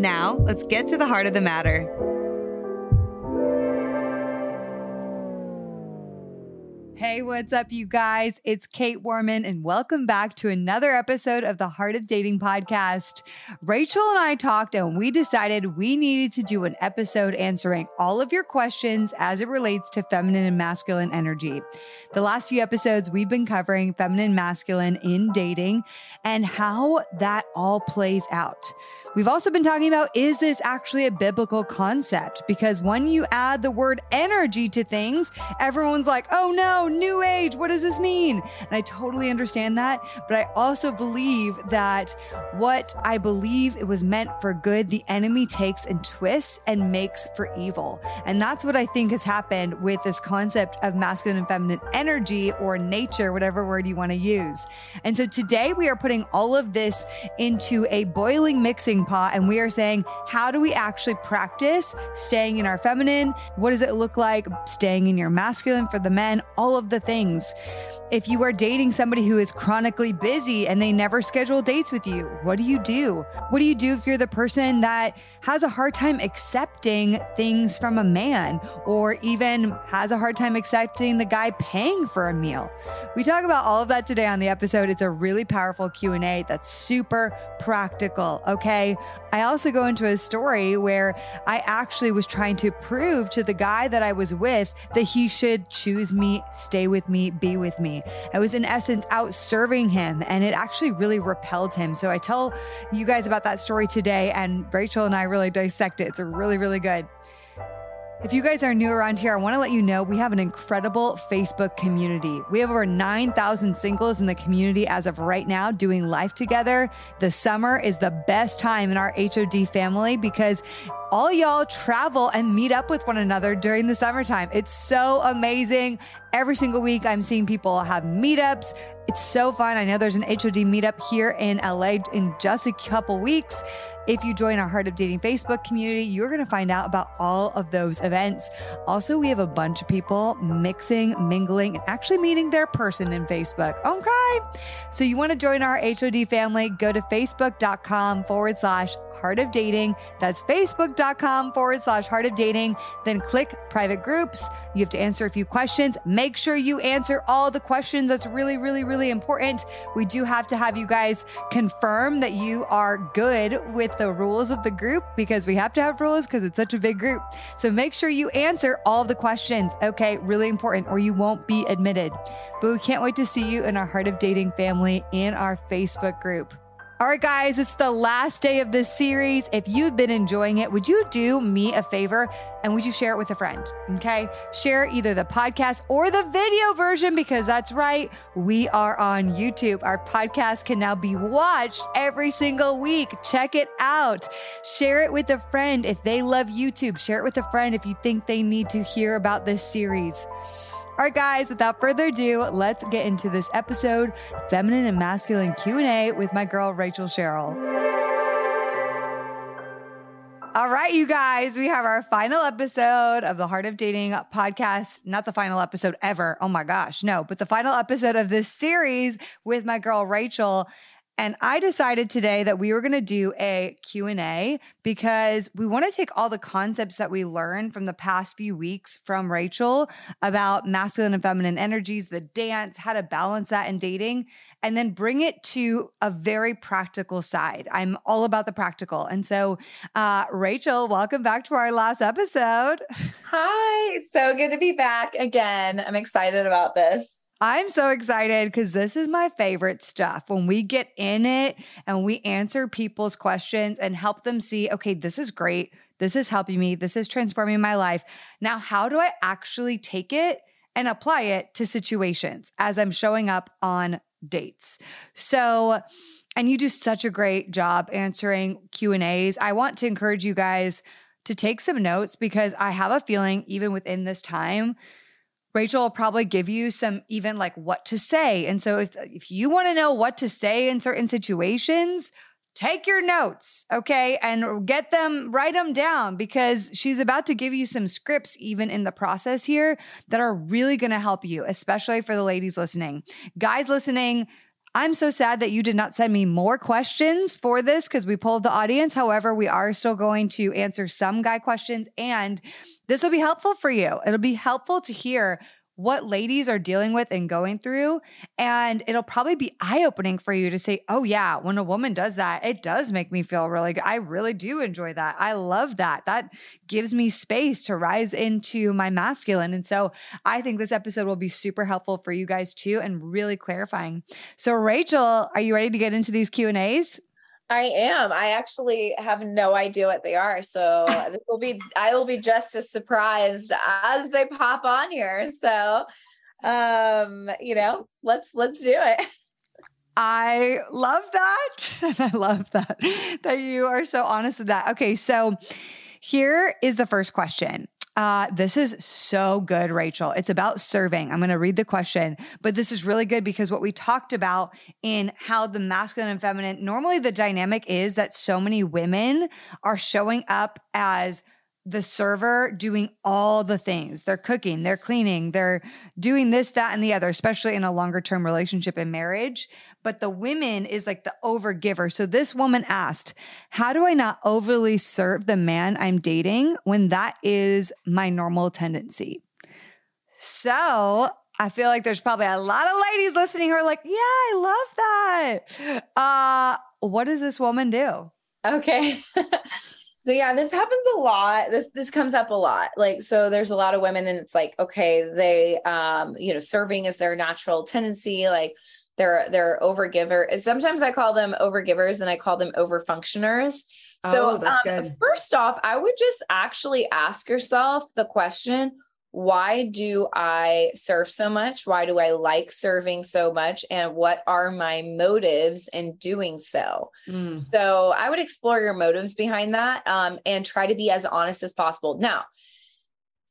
Now, let's get to the heart of the matter. Hey, what's up, you guys? It's Kait Warman, and welcome back to another episode of the Heart of Dating podcast. Rachel and I talked, and we decided we needed to do an episode answering all of your questions as it relates to feminine and masculine energy. The last few episodes, we've been covering feminine, masculine in dating and how that all plays out. We've also been talking about is this actually a biblical concept? Because when you add the word energy to things, everyone's like, oh no, new age, what does this mean? And I totally understand that. But I also believe that what I believe it was meant for good, the enemy takes and twists and makes for evil. And that's what I think has happened with this concept of masculine and feminine energy or nature, whatever word you want to use. And so today we are putting all of this into a boiling mixing pot and we are saying, how do we actually practice staying in our feminine? What does it look like staying in your masculine for the men? All of the things. If you are dating somebody who is chronically busy and they never schedule dates with you, what do you do? What do you do if you're the person that has a hard time accepting things from a man or even has a hard time accepting the guy paying for a meal? We talk about all of that today on the episode. It's a really powerful Q&A that's super practical, okay? I also go into a story where I actually was trying to prove to the guy that I was with that he should choose me, stay with me, be with me. I was in essence out serving him and it actually really repelled him. So I tell you guys about that story today and Rachel and I really dissect it. It's really, really good. If you guys are new around here, I want to let you know we have an incredible Facebook community. We have over 9,000 singles in the community as of right now doing life together. The summer is the best time in our HOD family because all y'all travel and meet up with one another during the summertime. It's so amazing. Every single week, I'm seeing people have meetups. It's so fun. I know there's an HOD meetup here in LA in just a couple weeks. If you join our Heart of Dating Facebook community, you're going to find out about all of those events. Also, we have a bunch of people mixing, mingling, and actually meeting their person in Facebook. Okay. So you want to join our HOD family, go to facebook.com forward slash Heart of Dating. That's facebook.com forward slash Heart of Dating. Then click private groups. You have to answer a few questions. Make sure you answer all the questions. That's really, really, really important. We do have to have you guys confirm that you are good with the rules of the group because we have to have rules because it's such a big group. So make sure you answer all the questions. Okay, really important, or you won't be admitted. But we can't wait to see you in our Heart of Dating family in our Facebook group. All right, guys, it's the last day of this series. If you've been enjoying it, would you do me a favor and would you share it with a friend? Okay. Share either the podcast or the video version because that's right. We are on YouTube. Our podcast can now be watched every single week. Check it out. Share it with a friend if they love YouTube. Share it with a friend if you think they need to hear about this series. All right, guys, without further ado, let's get into this episode, Feminine and Masculine Q&A with my girl, Rachel Sherrill. All right, you guys, we have our final episode of the Heart of Dating podcast. Not the final episode ever. Oh my gosh, no, but the final episode of this series with my girl, Rachel. And I decided today that we were going to do a Q&A because we want to take all the concepts that we learned from the past few weeks from Rachel about masculine and feminine energies, the dance, how to balance that in dating, and then bring it to a very practical side. I'm all about the practical. And so, uh, Rachel, welcome back to our last episode. Hi, so good to be back again. I'm excited about this. I'm so excited because this is my favorite stuff. When we get in it and we answer people's questions and help them see, okay, this is great. This is helping me. This is transforming my life. Now, how do I actually take it and apply it to situations as I'm showing up on dates? So, and you do such a great job answering Q&As. I want to encourage you guys to take some notes because I have a feeling, even within this time, Rachel will probably give you some even like what to say. And so if if you want to know what to say in certain situations, take your notes, okay? And get them, write them down because she's about to give you some scripts even in the process here that are really going to help you, especially for the ladies listening. Guys listening, I'm so sad that you did not send me more questions for this because we pulled the audience. However, we are still going to answer some guy questions and this will be helpful for you. It'll be helpful to hear what ladies are dealing with and going through. And it'll probably be eye opening for you to say, oh, yeah, when a woman does that, it does make me feel really good. I really do enjoy that. I love that. That gives me space to rise into my masculine. And so I think this episode will be super helpful for you guys too and really clarifying. So, Rachel, are you ready to get into these Q&As? I am. I actually have no idea what they are. So this will be I will be just as surprised as they pop on here. So um, you know, let's let's do it. I love that. And I love that that you are so honest with that. Okay, so here is the first question. Uh, this is so good, Rachel. It's about serving. I'm going to read the question, but this is really good because what we talked about in how the masculine and feminine, normally the dynamic is that so many women are showing up as the server doing all the things. They're cooking, they're cleaning, they're doing this, that, and the other, especially in a longer term relationship and marriage. But the women is like the overgiver. So this woman asked, How do I not overly serve the man I'm dating when that is my normal tendency? So I feel like there's probably a lot of ladies listening who are like, Yeah, I love that. Uh, what does this woman do? Okay. So yeah, this happens a lot. This this comes up a lot. Like so there's a lot of women and it's like okay, they um you know, serving is their natural tendency like they're they're overgiver. Sometimes I call them overgivers and I call them overfunctioners. So oh, um, first off, I would just actually ask yourself the question, why do I serve so much? Why do I like serving so much? And what are my motives in doing so? Mm. So I would explore your motives behind that um, and try to be as honest as possible. Now,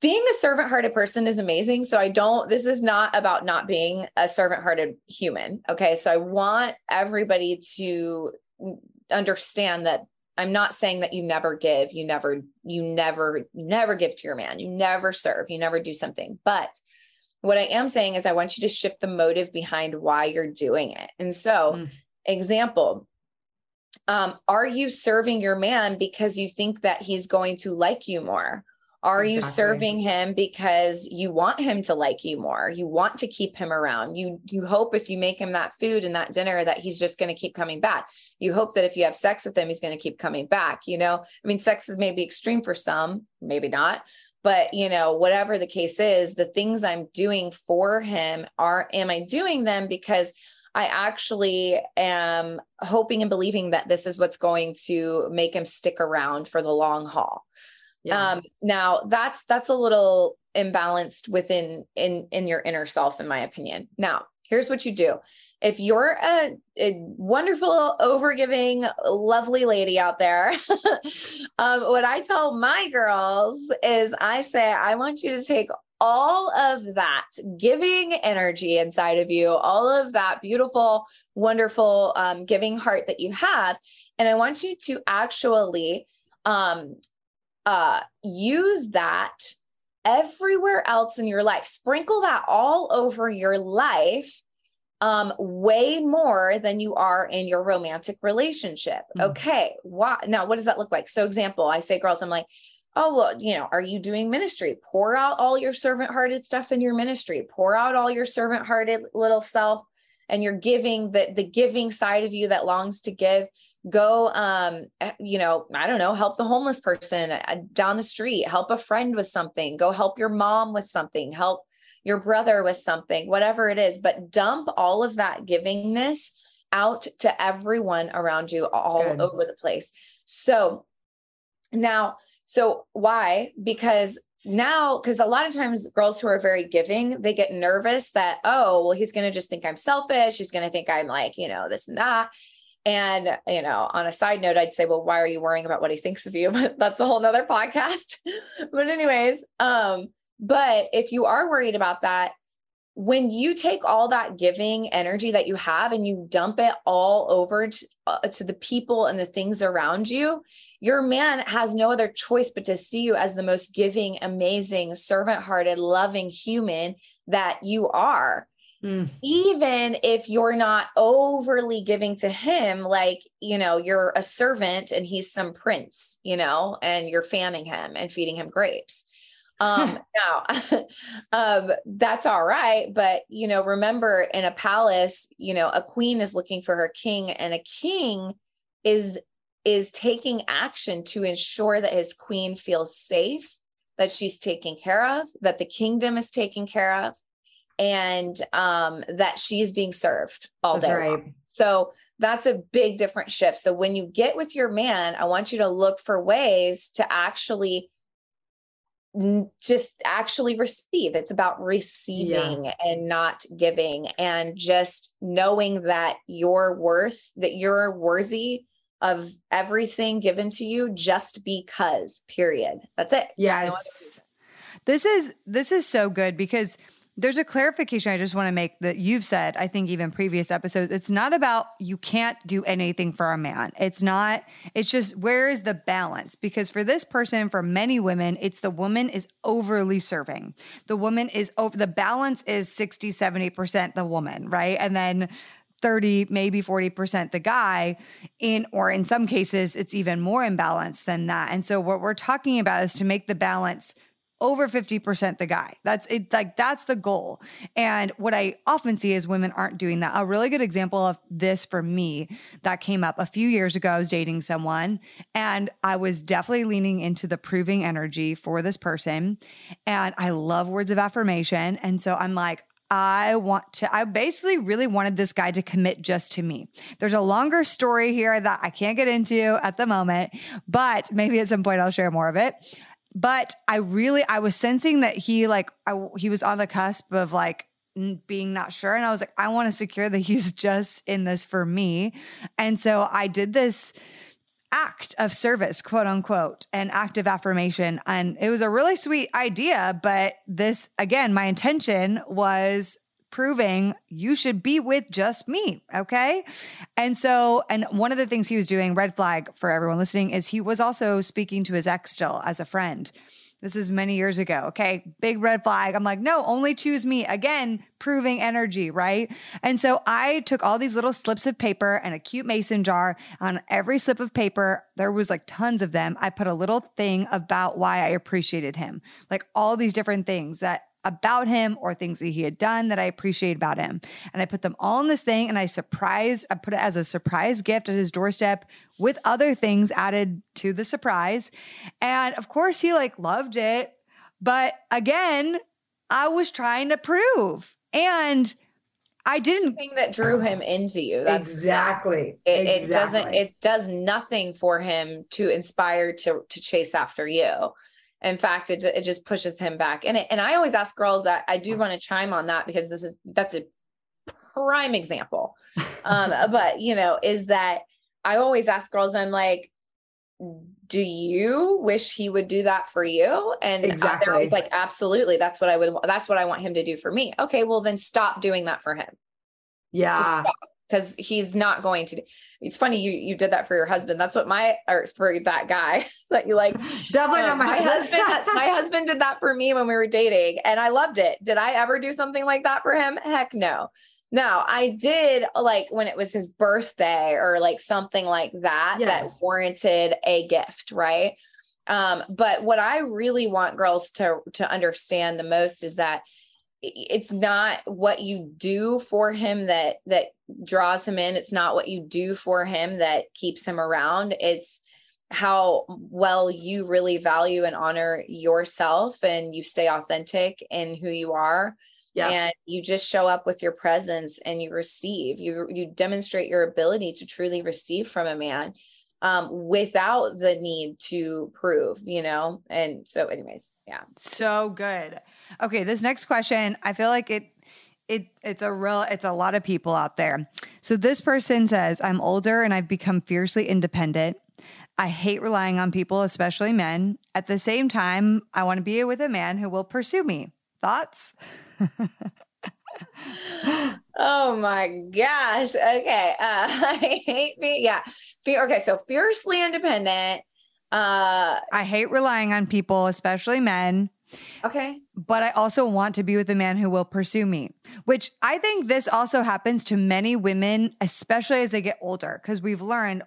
being a servant hearted person is amazing. So I don't, this is not about not being a servant hearted human. Okay. So I want everybody to understand that I'm not saying that you never give, you never, you never, you never give to your man, you never serve, you never do something. But what I am saying is I want you to shift the motive behind why you're doing it. And so, mm. example, um, are you serving your man because you think that he's going to like you more? Are exactly. you serving him because you want him to like you more? You want to keep him around. You you hope if you make him that food and that dinner that he's just going to keep coming back. You hope that if you have sex with him he's going to keep coming back, you know? I mean sex is maybe extreme for some, maybe not. But, you know, whatever the case is, the things I'm doing for him are am I doing them because I actually am hoping and believing that this is what's going to make him stick around for the long haul. Yeah. Um, now that's that's a little imbalanced within in in your inner self, in my opinion. Now, here's what you do. If you're a, a wonderful, overgiving, lovely lady out there, um, what I tell my girls is I say, I want you to take all of that giving energy inside of you, all of that beautiful, wonderful um, giving heart that you have. And I want you to actually um, uh, use that everywhere else in your life. Sprinkle that all over your life um, way more than you are in your romantic relationship. Mm-hmm. Okay. Why? Now, what does that look like? So, example, I say, girls, I'm like, oh, well, you know, are you doing ministry? Pour out all your servant hearted stuff in your ministry, pour out all your servant hearted little self and you're giving the the giving side of you that longs to give go um eh, you know i don't know help the homeless person uh, down the street help a friend with something go help your mom with something help your brother with something whatever it is. But dump all of that givingness out to everyone around you all over the place. So now so why? Because now because a lot of times girls who are very giving they get nervous that oh well he's going to just think i'm selfish he's going to think i'm like you know this and that And, you know, on a side note, I'd say, well, why are you worrying about what he thinks of you? But that's a whole nother podcast. but anyways, um, but if you are worried about that, when you take all that giving energy that you have and you dump it all over to, uh, to the people and the things around you, your man has no other choice but to see you as the most giving, amazing, servant hearted, loving human that you are. Mm. Even if you're not overly giving to him, like, you know, you're a servant and he's some prince, you know, and you're fanning him and feeding him grapes. Um, now, um, that's all right. But, you know, remember in a palace, you know, a queen is looking for her king and a king is is taking action to ensure that his queen feels safe, that she's taken care of, that the kingdom is taken care of, and um, that she's being served all That's day. Right. Long. So that's a big different shift. So when you get with your man, I want you to look for ways to actually just actually receive. It's about receiving yeah. and not giving and just knowing that you're worth, that you're worthy of everything given to you just because, period. That's it. Yes. This is this is so good because there's a clarification I just want to make that you've said, I think even previous episodes. It's not about you can't do anything for a man. It's not, it's just where is the balance? Because for this person, for many women, it's the woman is overly serving. The woman is over, the balance is 60, 70% the woman, right? And then 30 maybe 40% the guy in or in some cases it's even more imbalanced than that and so what we're talking about is to make the balance over 50% the guy. That's it like that's the goal. And what I often see is women aren't doing that. A really good example of this for me that came up a few years ago I was dating someone and I was definitely leaning into the proving energy for this person and I love words of affirmation and so I'm like I want to, I basically really wanted this guy to commit just to me. There's a longer story here that I can't get into at the moment, but maybe at some point I'll share more of it but I really I was sensing that he like I, he was on the cusp of like being not sure and I was like I want to secure that he's just in this for me. And so I did this act of service, quote unquote, an act of affirmation. And it was a really sweet idea. But this, again, my intention was proving you should be with just me. Okay. And so, and one of the things he was doing, red flag for everyone listening, is he was also speaking to his ex still as a friend. This is many years ago. Okay. Big red flag. I'm like, no, only choose me. Again, proving energy, right? And so I took all these little slips of paper and a cute mason jar. On every slip of paper, there was like tons of them. I put a little thing about why I appreciated him, like all these different things that about him or things that he had done that I appreciate about him. And I put them all in this thing and I surprised, I put it as a surprise gift at his doorstep with other things added to the surprise. And of course, he like loved it. But again, I was trying to prove. And I didn't thing that drew him into you. That's exactly. It, exactly. it doesn't. It does nothing for him to inspire to to chase after you in fact it, it just pushes him back. And it, and i always ask girls that i do want to chime on that because this is that's a prime example. Um but you know is that i always ask girls i'm like do you wish he would do that for you? And exactly. they're always like absolutely. That's what i would that's what i want him to do for me. Okay well then stop doing that for him. Yeah because he's not going to. It's funny you you did that for your husband. That's what my or for that guy that you like. Definitely um, not my, my husband. my husband did that for me when we were dating, and I loved it. Did I ever do something like that for him? Heck no. Now I did like when it was his birthday or like something like that yes. that warranted a gift, right? Um, but what I really want girls to to understand the most is that it's not what you do for him that that draws him in. It's not what you do for him that keeps him around. It's how well you really value and honor yourself and you stay authentic in who you are. Yeah. and you just show up with your presence and you receive. You you demonstrate your ability to truly receive from a man um, without the need to prove, you know? And so, anyways, yeah. So good. Okay. This next question, I feel like it, it it's a real it's a lot of people out there. So this person says, "I'm older and I've become fiercely independent. I hate relying on people, especially men. At the same time, I want to be with a man who will pursue me." Thoughts? oh my gosh. Okay. Uh, I hate me. Yeah. Okay. So fiercely independent. Uh, I hate relying on people, especially men. Okay. But I also want to be with a man who will pursue me, which I think this also happens to many women, especially as they get older, because we've learned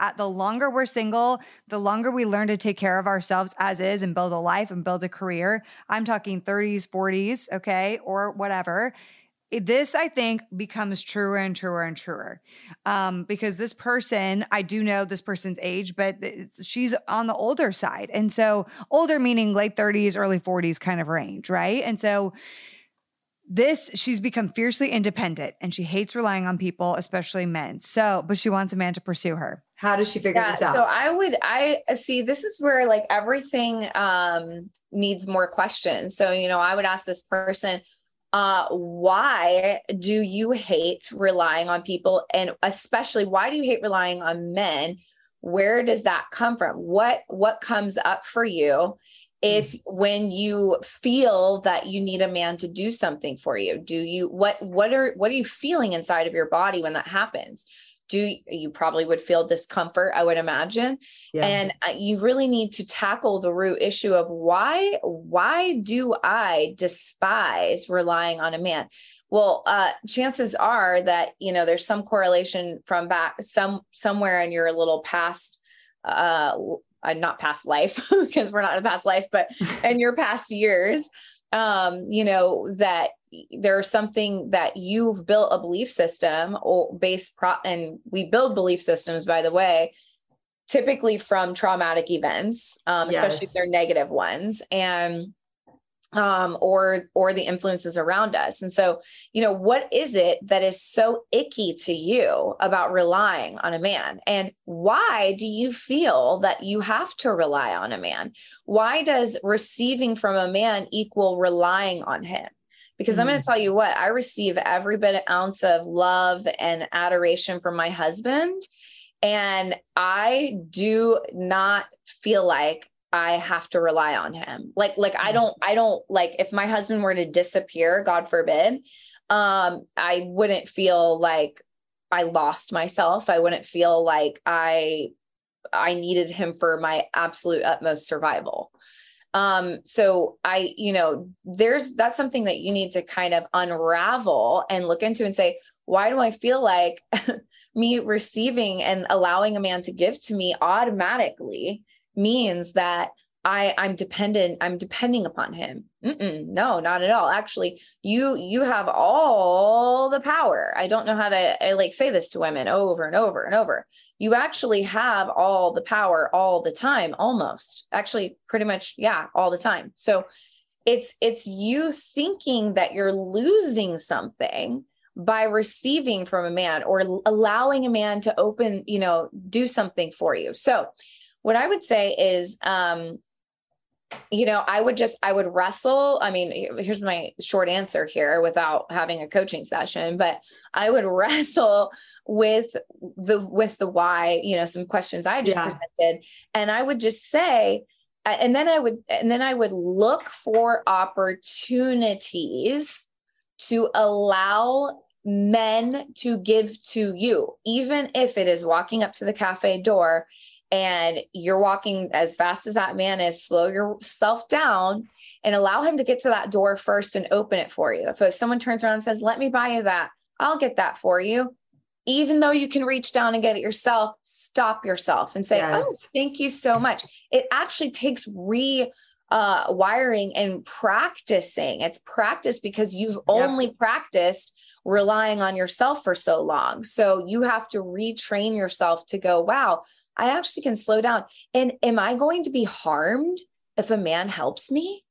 at the longer we're single, the longer we learn to take care of ourselves as is and build a life and build a career. I'm talking 30s, 40s, okay, or whatever this I think becomes truer and truer and truer um, because this person, I do know this person's age, but she's on the older side. And so, older meaning late 30s, early 40s kind of range, right? And so, this she's become fiercely independent and she hates relying on people especially men so but she wants a man to pursue her how does she figure yeah, this out so i would i see this is where like everything um needs more questions so you know i would ask this person uh, why do you hate relying on people? And especially, why do you hate relying on men? Where does that come from? What what comes up for you if mm. when you feel that you need a man to do something for you? Do you what what are what are you feeling inside of your body when that happens? Do you probably would feel discomfort i would imagine yeah. and uh, you really need to tackle the root issue of why why do i despise relying on a man well uh, chances are that you know there's some correlation from back some somewhere in your little past uh, uh not past life because we're not in a past life but in your past years um, you know, that there's something that you've built a belief system or based pro and we build belief systems, by the way, typically from traumatic events, um, yes. especially if they're negative ones. And um, or or the influences around us. And so, you know, what is it that is so icky to you about relying on a man? And why do you feel that you have to rely on a man? Why does receiving from a man equal relying on him? Because mm. I'm going to tell you what, I receive every bit of ounce of love and adoration from my husband. And I do not feel like I have to rely on him. Like, like I don't, I don't like if my husband were to disappear, God forbid, um, I wouldn't feel like I lost myself. I wouldn't feel like I I needed him for my absolute utmost survival. Um, so I, you know, there's that's something that you need to kind of unravel and look into and say, why do I feel like me receiving and allowing a man to give to me automatically means that I I'm dependent I'm depending upon him. Mm-mm, no, not at all. Actually, you you have all the power. I don't know how to I like say this to women over and over and over. You actually have all the power all the time almost. Actually, pretty much yeah, all the time. So it's it's you thinking that you're losing something by receiving from a man or allowing a man to open, you know, do something for you. So what I would say is, um, you know, I would just, I would wrestle. I mean, here's my short answer here without having a coaching session, but I would wrestle with the, with the why, you know, some questions I just yeah. presented. And I would just say, and then I would, and then I would look for opportunities to allow men to give to you, even if it is walking up to the cafe door and you're walking as fast as that man is, slow yourself down and allow him to get to that door first and open it for you. If someone turns around and says, Let me buy you that, I'll get that for you. Even though you can reach down and get it yourself, stop yourself and say, oh, yes. Oh, thank you so much. It actually takes re uh, wiring and practicing. It's practice because you've yep. only practiced relying on yourself for so long. So you have to retrain yourself to go, wow, I actually can slow down. And am I going to be harmed if a man helps me?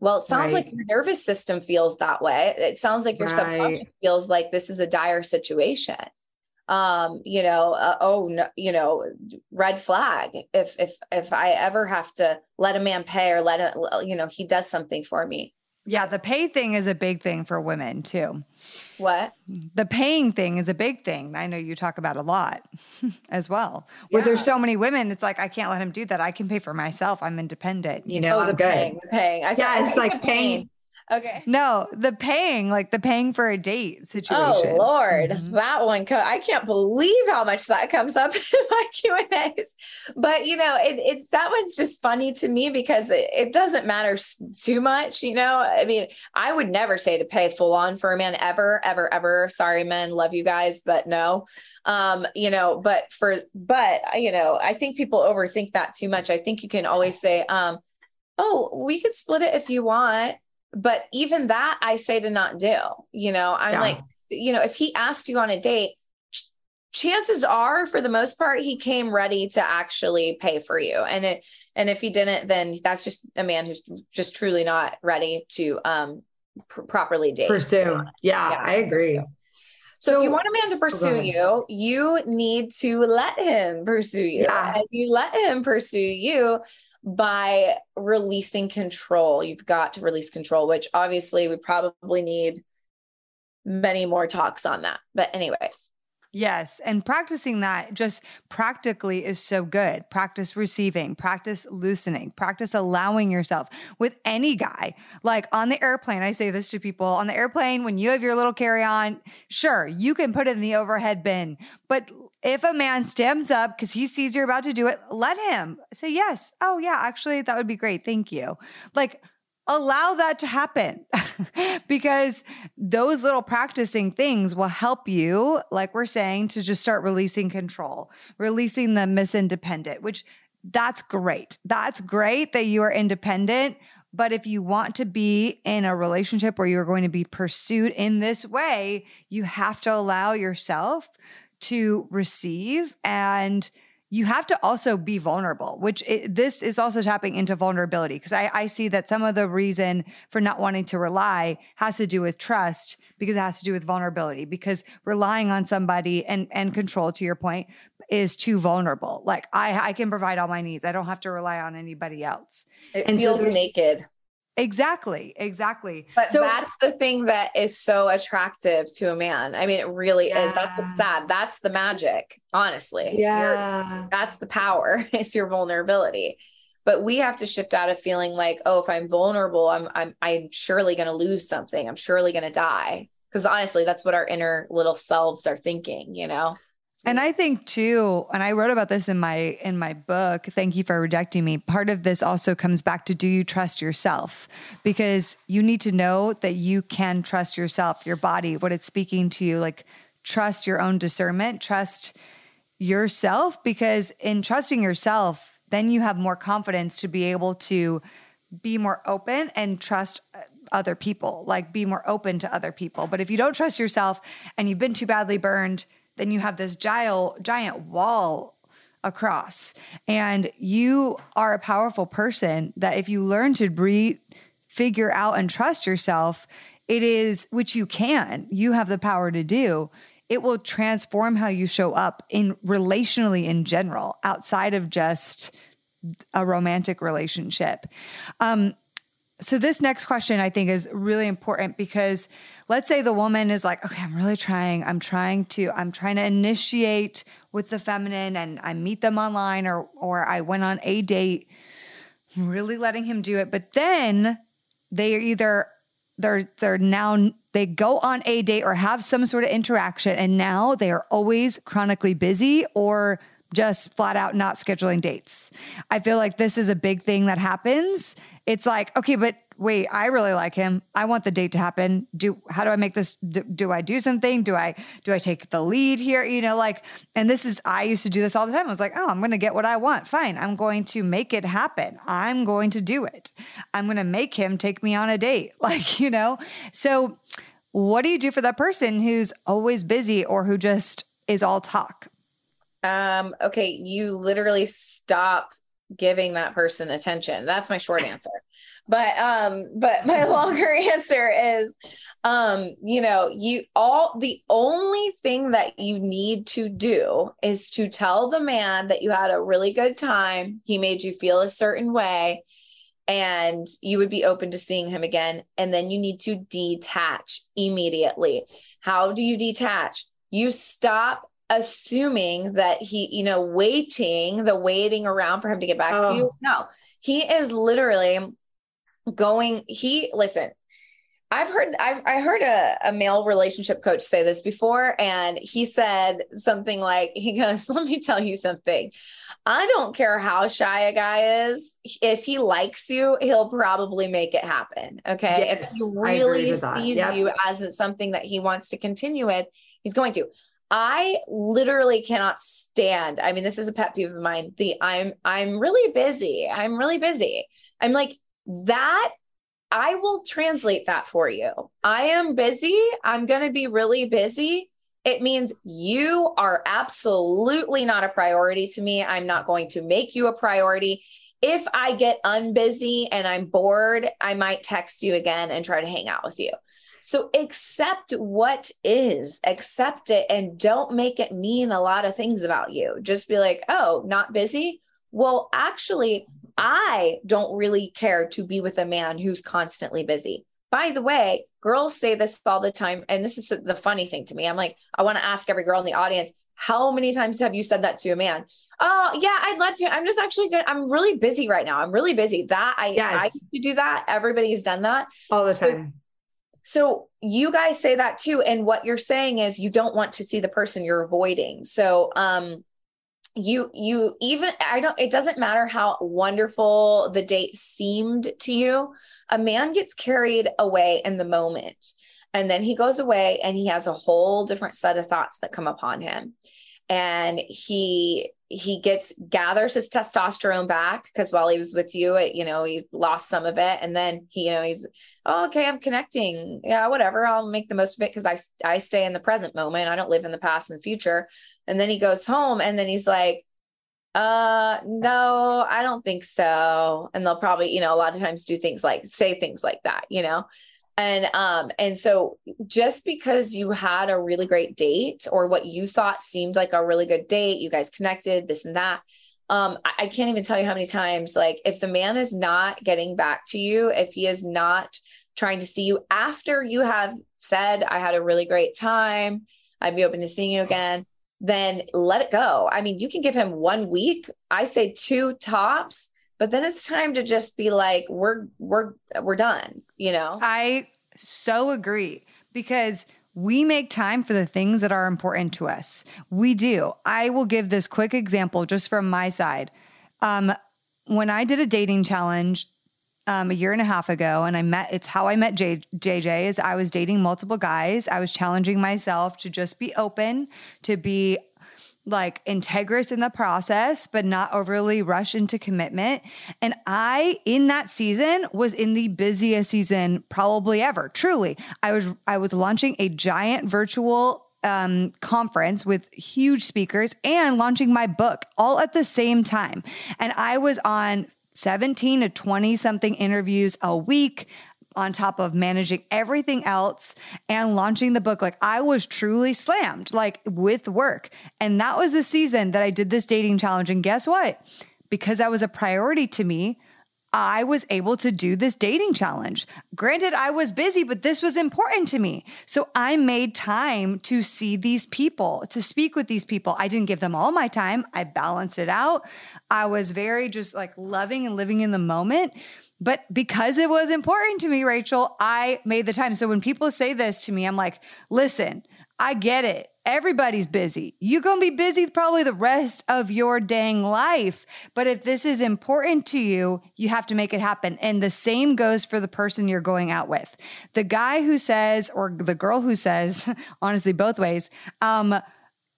Well, it sounds right. like your nervous system feels that way. It sounds like your right. subconscious feels like this is a dire situation. Um, you know, uh, oh no, you know, red flag. If if if I ever have to let a man pay or let a you know he does something for me, Yeah, the pay thing is a big thing for women too. What? The paying thing is a big thing. I know you talk about a lot as well. Where Yeah. there's so many women, it's like I can't let him do that. I can pay for myself. I'm independent. You oh, know. oh, I'm the good. paying, the paying. I said- Yeah, it's think like the paying- Okay. No, the paying, like the paying for a date situation. Oh Lord, Mhm. that one! Co- I can't believe how much that comes up in my Q and A's. But you know, it, it that one's just funny to me because it, it doesn't matter too much. You know, I mean, I would never say to pay full on for a man ever, ever, ever. Sorry, men, love you guys, but no. Um, you know, but for but you know, I think people overthink that too much. I think you can always say, um, oh, we could split it if you want. But even that, I say to not do. You know, I'm Yeah. like, you know, if he asked you on a date, ch- chances are for the most part he came ready to actually pay for you and it and if he didn't then that's just a man who's just truly not ready to um pr- properly date Pursue. Yeah, Yeah. I agree. so, if you want a man to pursue you you need to let him pursue you Yeah. and you let him pursue you by releasing control you've got to release control which obviously we probably need many more talks on that but anyways Yes. And practicing that just practically is so good. Practice receiving, practice loosening, practice allowing yourself with any guy. Like on the airplane, I say this to people on the airplane, when you have your little carry on, sure, you can put it in the overhead bin. But if a man stands up because he sees you're about to do it, let him say, yes. Oh, yeah, actually, that would be great. Thank you. Like, allow that to happen because those little practicing things will help you, like we're saying, to just start releasing control, releasing the Miss Independent, which that's great. That's great that you are independent. But if you want to be in a relationship where you're going to be pursued in this way, you have to allow yourself to receive and you have to also be vulnerable, which i this is also tapping into vulnerability because I, I see that some of the reason for not wanting to rely has to do with trust because it has to do with vulnerability because relying on somebody and and control to your point is too vulnerable. Like I I can provide all my needs. I don't have to rely on anybody else. it And so feels there's- naked Exactly. Exactly. But So- that's the thing that is so attractive to a man. I mean, it really is. That's what's sad. That's the magic, honestly. Yeah. that's the power, It's your vulnerability. But we have to shift out of feeling like, oh, if I'm vulnerable, I'm I'm I'm surely gonna lose something. I'm surely gonna die. Because honestly, that's what our inner little selves are thinking, you know? And I think too, and I wrote about this in my in my book, Thank You for Rejecting Me. Part of this also comes back to do you trust yourself? Because you need to know that you can trust yourself, your body, what it's speaking to you, like trust your own discernment, trust yourself because in trusting yourself, then you have more confidence to be able to be more open and trust uh, other people, like be more open to other people. But if you don't trust yourself and you've been too badly burned, then you have this giant giant wall across. And you are a powerful person that if you learn to breathe, figure out and trust yourself, it is which you can. You have the power to do. It will transform how you show up in relationally in general, outside of just a romantic relationship. Um, so this next question I think is really important because let's say the woman is like, okay, I'm really trying. I'm trying to, I'm trying to initiate with the feminine and I meet them online or or I went on a date, really letting him do it. But then they are either they're they're now they go on a date or have some sort of interaction and now they are always chronically busy or just flat out not scheduling dates. I feel like this is a big thing that happens. It's like, okay, but wait, I really like him. I want the date to happen. Do how do I make this do, do I do something? Do I do I take the lead here? You know, like and this is I used to do this all the time. I was like, "Oh, I'm going to get what I want. Fine. I'm going to make it happen. I'm going to do it. I'm going to make him take me on a date." Like, you know. So, what do you do for that person who's always busy or who just is all talk? Um, okay, you literally stop giving that person attention. That's my short answer. But um, but my longer answer is um, you know, you all the only thing that you need to do is to tell the man that you had a really good time, he made you feel a certain way, and you would be open to seeing him again. And then you need to detach immediately. How do you detach? You stop assuming that he, you know, waiting, the waiting around for him to get back oh. to you. Oh. No, he is literally going, he, listen, I've heard I've I heard a, a male relationship coach say this before, and he said something like, he goes, Let me tell you something. I don't care how shy a guy is. If he likes you, he'll probably make it happen. Okay. Yes, if he really sees yep. you as something that he wants to continue with, he's going to. I literally cannot stand. I mean, this is a pet peeve of mine. The I'm I'm really busy. I'm really busy. I'm like that I will translate that for you. I am busy. I'm going to be really busy. It means you are absolutely not a priority to me. I'm not going to make you a priority. If I get unbusy and I'm bored, I might text you again and try to hang out with you. So accept what is, accept it, and don't make it mean a lot of things about you. Just be like, oh, not busy. Well, actually, I don't really care to be with a man who's constantly busy. By the way, girls say this all the time. And this is the funny thing to me. I'm like, I want to ask every girl in the audience, how many times have you said that to a man? Oh, yeah, I'd love to. I'm just actually good. I'm really busy right now. I'm really busy. That I, yes. I to do that. Everybody's done that all the time. So, so you guys say that too. And what you're saying is you don't want to see the person you're avoiding. So, um, you you even i don't it doesn't matter how wonderful the date seemed to you a man gets carried away in the moment and then he goes away and he has a whole different set of thoughts that come upon him and he he gets gathers his testosterone back because while he was with you it, you know he lost some of it and then he you know he's oh, okay i'm connecting yeah whatever i'll make the most of it because i i stay in the present moment i don't live in the past and the future and then he goes home and then he's like, uh, no, I don't think so. And they'll probably, you know, a lot of times do things like say things like that, you know? And um, and so just because you had a really great date or what you thought seemed like a really good date, you guys connected, this and that. Um, I, I can't even tell you how many times, like, if the man is not getting back to you, if he is not trying to see you after you have said, I had a really great time, I'd be open to seeing you again then let it go. I mean, you can give him one week. I say two tops, but then it's time to just be like, we're we're we're done, you know? I so agree because we make time for the things that are important to us. We do. I will give this quick example just from my side. Um, when I did a dating challenge um, a year and a half ago, and I met. It's how I met J- JJ. Is I was dating multiple guys. I was challenging myself to just be open, to be like integrous in the process, but not overly rush into commitment. And I, in that season, was in the busiest season probably ever. Truly, I was I was launching a giant virtual um, conference with huge speakers and launching my book all at the same time. And I was on 17 to 20 something interviews a week on top of managing everything else and launching the book. Like I was truly slammed, like with work. And that was the season that I did this dating challenge. And guess what? Because that was a priority to me, I was able to do this dating challenge. Granted, I was busy, but this was important to me. So I made time to see these people, to speak with these people. I didn't give them all my time, I balanced it out. I was very just like loving and living in the moment. But because it was important to me, Rachel, I made the time. So when people say this to me, I'm like, listen, I get it. Everybody's busy. You're going to be busy probably the rest of your dang life. But if this is important to you, you have to make it happen. And the same goes for the person you're going out with. The guy who says, or the girl who says, honestly, both ways, um,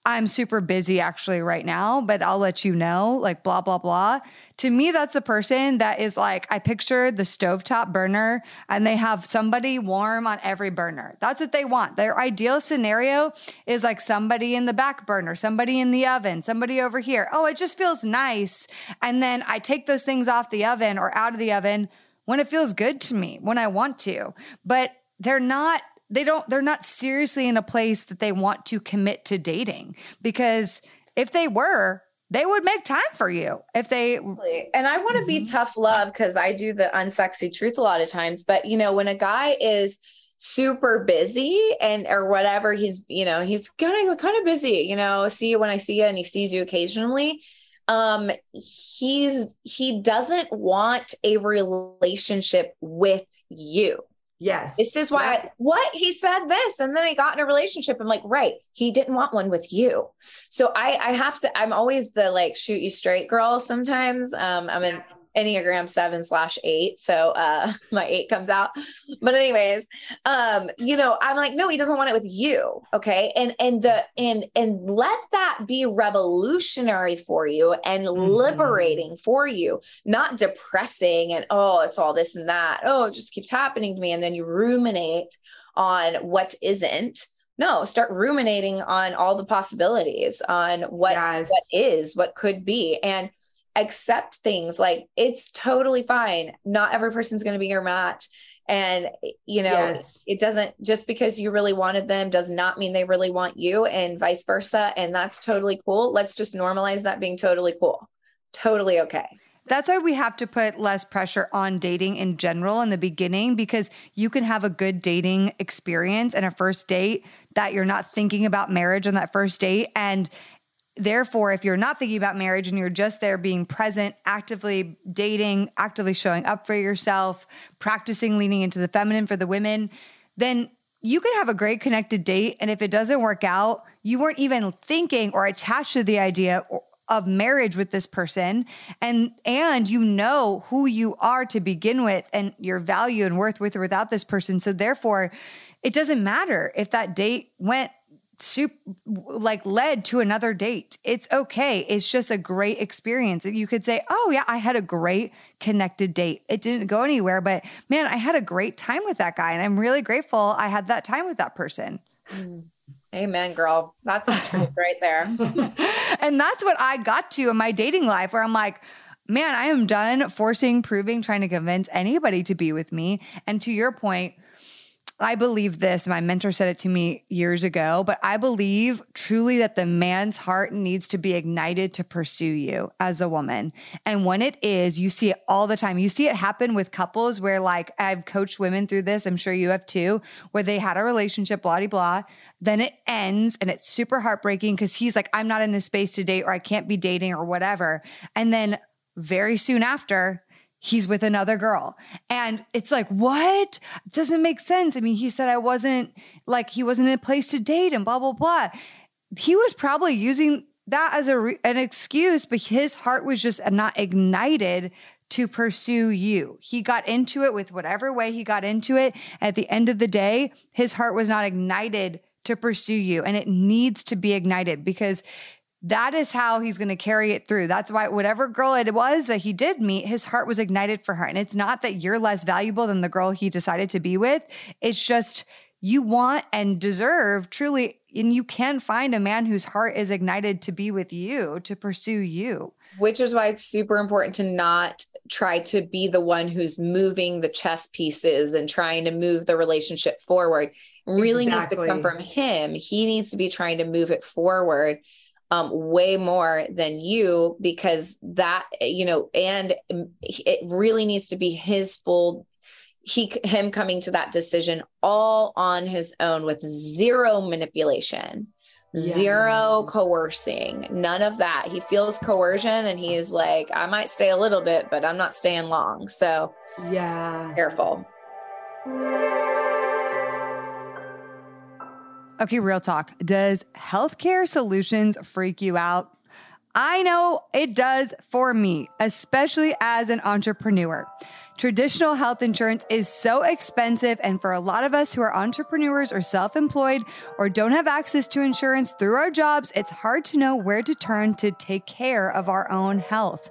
I'm super busy actually right now, but I'll let you know, like blah, blah, blah. To me, that's the person that is like, I picture the stovetop burner and they have somebody warm on every burner. That's what they want. Their ideal scenario is like somebody in the back burner, somebody in the oven, somebody over here. Oh, it just feels nice. And then I take those things off the oven or out of the oven when it feels good to me, when I want to. But they're not they don't they're not seriously in a place that they want to commit to dating because if they were they would make time for you. If they and i want to mm-hmm. be tough love because i do the unsexy truth a lot of times but you know when a guy is super busy and or whatever he's you know he's kind of kind of busy you know see you when i see you and he sees you occasionally um he's he doesn't want a relationship with you Yes. This is why I, what he said this and then I got in a relationship. I'm like, right. He didn't want one with you. So I I have to, I'm always the like shoot you straight girl sometimes. Um, I'm in Enneagram seven slash eight. So uh my eight comes out. But anyways, um, you know, I'm like, no, he doesn't want it with you. Okay. And and the and and let that be revolutionary for you and mm-hmm. liberating for you, not depressing and oh, it's all this and that. Oh, it just keeps happening to me. And then you ruminate on what isn't no start ruminating on all the possibilities on what yes. what is what could be and accept things like it's totally fine. Not every person's going to be your match. And, you know, yes. it doesn't just because you really wanted them does not mean they really want you and vice versa. And that's totally cool. Let's just normalize that being totally cool. Totally okay. That's why we have to put less pressure on dating in general in the beginning because you can have a good dating experience and a first date that you're not thinking about marriage on that first date and Therefore, if you're not thinking about marriage and you're just there being present, actively dating, actively showing up for yourself, practicing leaning into the feminine for the women, then you could have a great connected date. And if it doesn't work out, you weren't even thinking or attached to the idea of marriage with this person and and you know who you are to begin with and your value and worth with or without this person so therefore it doesn't matter if that date went super like led to another date. It's okay. It's just a great experience. You could say, "Oh yeah, I had a great connected date. It didn't go anywhere, but man, I had a great time with that guy and I'm really grateful I had that time with that person." Mm. Amen, girl. That's the truth right there. and that's what I got to in my dating life where I'm like, man, I am done forcing, proving, trying to convince anybody to be with me. And to your point, I believe this. My mentor said it to me years ago, but I believe truly that the man's heart needs to be ignited to pursue you as a woman. And when it is, you see it all the time. You see it happen with couples where, like, I've coached women through this. I'm sure you have too, where they had a relationship, blah, blah, blah. Then it ends and it's super heartbreaking because he's like, I'm not in a space to date or I can't be dating or whatever. And then very soon after, he's with another girl. And it's like, what? Doesn't make sense. I mean, he said I wasn't like he wasn't in a place to date and blah, blah, blah. He was probably using that as a an excuse, but his heart was just not ignited to pursue you. He got into it with whatever way he got into it. At the end of the day, his heart was not ignited to pursue you. And it needs to be ignited because that is how he's going to carry it through. That's why whatever girl it was that he did meet, his heart was ignited for her. And it's not that you're less valuable than the girl he decided to be with. It's just you want and deserve truly and you can find a man whose heart is ignited to be with you, to pursue you. Which is why it's super important to not try to be the one who's moving the chess pieces and trying to move the relationship forward. Really exactly. needs to come from him. He needs to be trying to move it forward um, way more than you because that you know and it really needs to be his full he him coming to that decision all on his own with zero manipulation yes. zero coercing none of that. He feels coercion and he's like i might stay a little bit but i'm not staying long. So yeah. careful Okay, real talk. Does healthcare solutions freak you out? I know it does for me, especially as an entrepreneur. Traditional health insurance is so expensive, and for a lot of us who are entrepreneurs or self employed or don't have access to insurance through our jobs, it's hard to know where to turn to take care of our own health.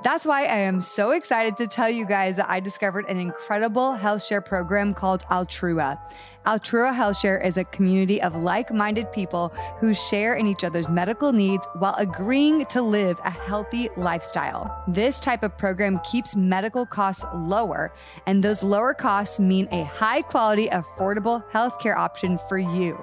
That's why I am so excited to tell you guys that I discovered an incredible health share program called Altrua. Altrua Health Share is a community of like minded people who share in each other's medical needs while agreeing to live a healthy lifestyle. This type of program keeps medical costs lower, and those lower costs mean a high quality, affordable healthcare option for you.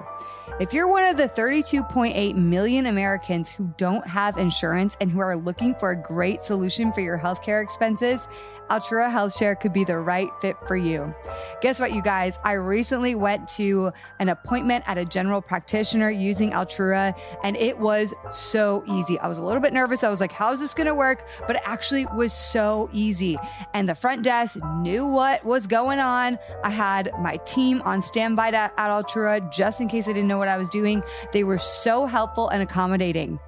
If you're one of the 32.8 million Americans who don't have insurance and who are looking for a great solution for your healthcare expenses, Altrua Health Share could be the right fit for you. Guess what, you guys? I recently went to an appointment at a general practitioner using Altrua, and it was so easy. I was a little bit nervous. I was like, how is this going to work? But it actually was so easy. And the front desk knew what was going on. I had my team on standby at, at Altrua just in case I didn't know what I was doing. They were so helpful and accommodating.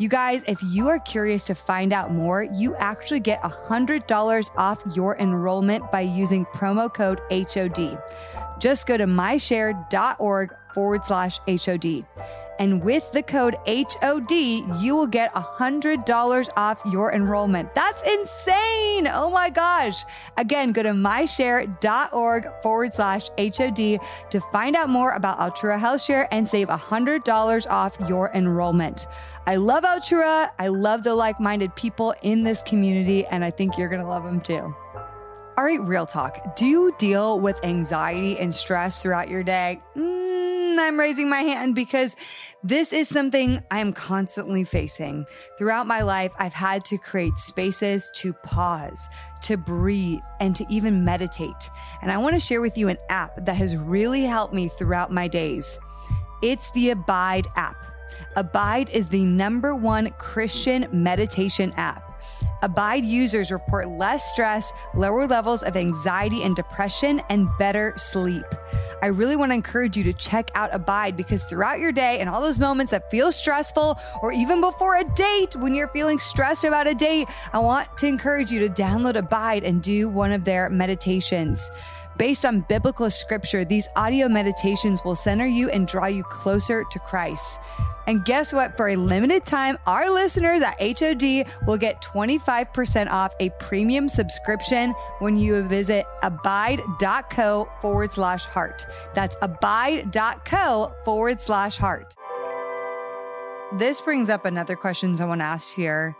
You guys, if you are curious to find out more, you actually get $100 off your enrollment by using promo code HOD. Just go to myshare.org forward slash HOD. And with the code HOD, you will get $100 off your enrollment. That's insane. Oh my gosh. Again, go to myshare.org forward slash HOD to find out more about Altrua Health Share and save $100 off your enrollment. I love Altrua. I love the like minded people in this community, and I think you're going to love them too. All right, real talk. Do you deal with anxiety and stress throughout your day? Mm, I'm raising my hand because this is something I'm constantly facing. Throughout my life, I've had to create spaces to pause, to breathe, and to even meditate. And I want to share with you an app that has really helped me throughout my days. It's the Abide app. Abide is the number one Christian meditation app. Abide users report less stress, lower levels of anxiety and depression, and better sleep. I really want to encourage you to check out Abide because throughout your day and all those moments that feel stressful, or even before a date, when you're feeling stressed about a date, I want to encourage you to download Abide and do one of their meditations. Based on biblical scripture, these audio meditations will center you and draw you closer to Christ. And guess what? For a limited time, our listeners at HOD will get 25% off a premium subscription when you visit abide.co forward slash heart. That's abide.co forward slash heart. This brings up another question I want to ask here.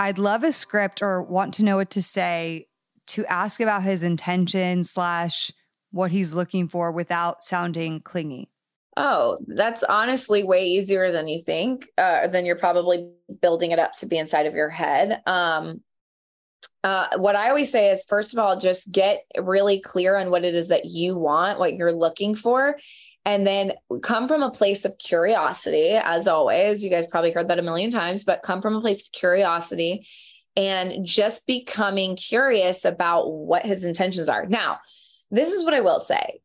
I'd love a script or want to know what to say to ask about his intention slash what he's looking for without sounding clingy. Oh, that's honestly way easier than you think. Uh, than you're probably building it up to be inside of your head. Um, uh, what I always say is, first of all, just get really clear on what it is that you want, what you're looking for, and then come from a place of curiosity. As always, you guys probably heard that a million times, but come from a place of curiosity and just becoming curious about what his intentions are. Now, this is what I will say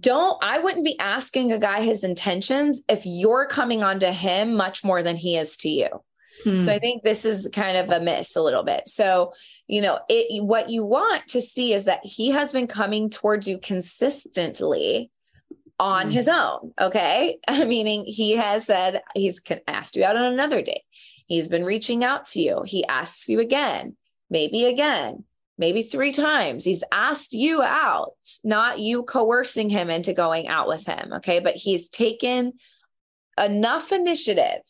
don't I wouldn't be asking a guy his intentions if you're coming onto him much more than he is to you. Hmm. So I think this is kind of a miss a little bit. So, you know, it what you want to see is that he has been coming towards you consistently on hmm. his own, okay? Meaning he has said he's asked you out on another date. He's been reaching out to you. He asks you again, maybe again maybe three times. He's asked you out, not you coercing him into going out with him. Okay. But he's taken enough initiative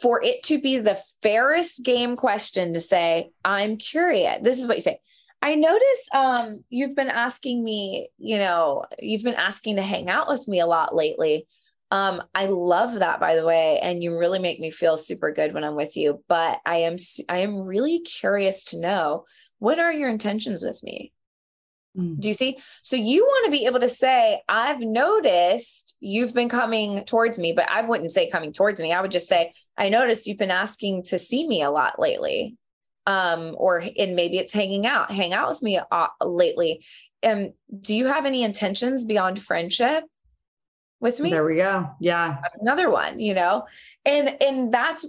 for it to be the fairest game question to say, I'm curious. This is what you say. I notice um, you've been asking me, you know, you've been asking to hang out with me a lot lately. Um, I love that by the way, and you really make me feel super good when I'm with you. But I am I am really curious to know what are your intentions with me? Mm. Do you see? So you want to be able to say, I've noticed you've been coming towards me, but I wouldn't say coming towards me. I would just say, I noticed you've been asking to see me a lot lately. Um, or and maybe it's hanging out, hang out with me uh, lately. Um, do you have any intentions beyond friendship with me? There we go. Yeah. Another one, you know, and and that's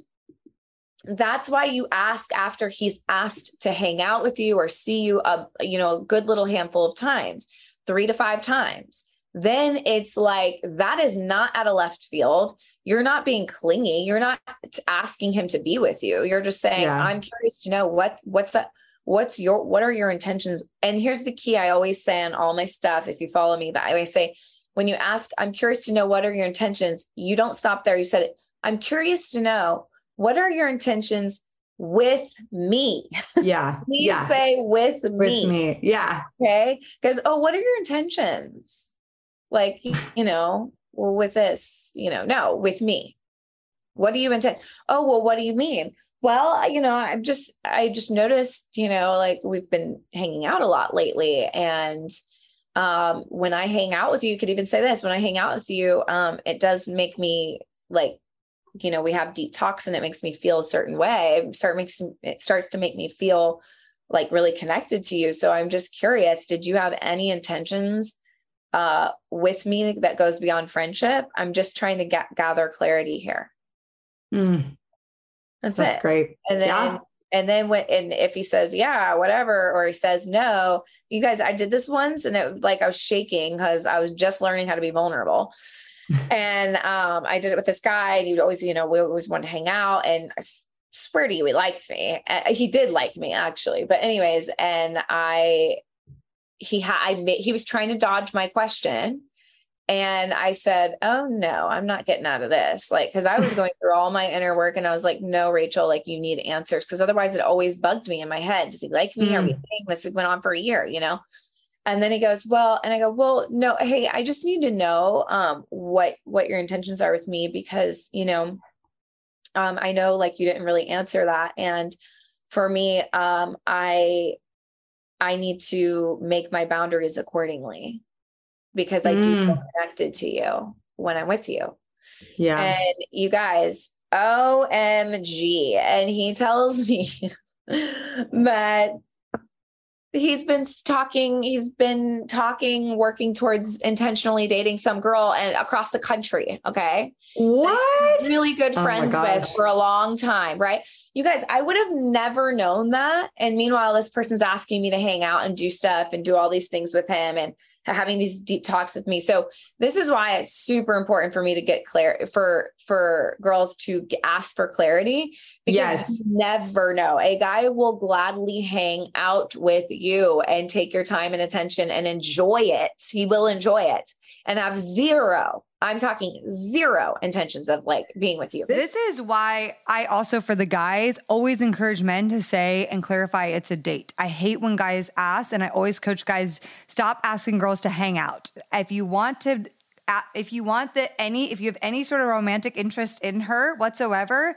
that's why you ask after he's asked to hang out with you or see you a you know a good little handful of times 3 to 5 times then it's like that is not at a left field you're not being clingy you're not asking him to be with you you're just saying yeah. i'm curious to know what what's that what's your what are your intentions and here's the key i always say on all my stuff if you follow me but i always say when you ask i'm curious to know what are your intentions you don't stop there you said it i'm curious to know what are your intentions with me? Yeah. Please yeah. say with, with me. me. Yeah. Okay. Because, oh, what are your intentions? Like, you know, well, with this, you know, no, with me. What do you intend? Oh, well, what do you mean? Well, you know, I'm just, I just noticed, you know, like we've been hanging out a lot lately. And um, when I hang out with you, you could even say this when I hang out with you, um, it does make me like, you know, we have deep talks and it makes me feel a certain way. It start makes it starts to make me feel like really connected to you. So I'm just curious, did you have any intentions uh, with me that goes beyond friendship? I'm just trying to get, gather clarity here. Mm. That's, That's it. great. And then, Yeah. And then when, and if he says, yeah, whatever, or he says, no, you guys, I did this once and it like I was shaking because I was just learning how to be vulnerable. and um, I did it with this guy and he'd always, you know, we always want to hang out and I swear to you, he liked me. Uh, he did like me actually. But anyways, and I, he had, I made, he was trying to dodge my question. And I said, Oh no, I'm not getting out of this. Like, cause I was going through all my inner work and I was like, No, Rachel, like you need answers. Cause otherwise it always bugged me in my head. Does he like me? Are we dating? This went on for a year, you know? And then he goes, Well, and I go, Well, no, hey, I just need to know um what what your intentions are with me because you know, um, I know like you didn't really answer that. And for me, um, I I need to make my boundaries accordingly because I do feel Mm. connected to you when I'm with you. Yeah. And you guys, OMG. And he tells me that he's been talking, he's been talking, working towards intentionally dating some girl and across the country. Okay. what? Really good Oh friends with for a long time. Right. You guys, I would have never known that. And meanwhile, this person's asking me to hang out and do stuff and do all these things with him and having these deep talks with me. So this is why it's super important for me to get clear for for girls to ask for clarity because Yes. you never know. A guy will gladly hang out with you and take your time and attention and enjoy it. He will enjoy it and have zero. I'm talking zero intentions of like being with you. This is why I also, for the guys, always encourage men to say and clarify it's a date. I hate when guys ask, and I always coach guys stop asking girls to hang out. If you want to, uh, if you want the any, if you have any sort of romantic interest in her whatsoever,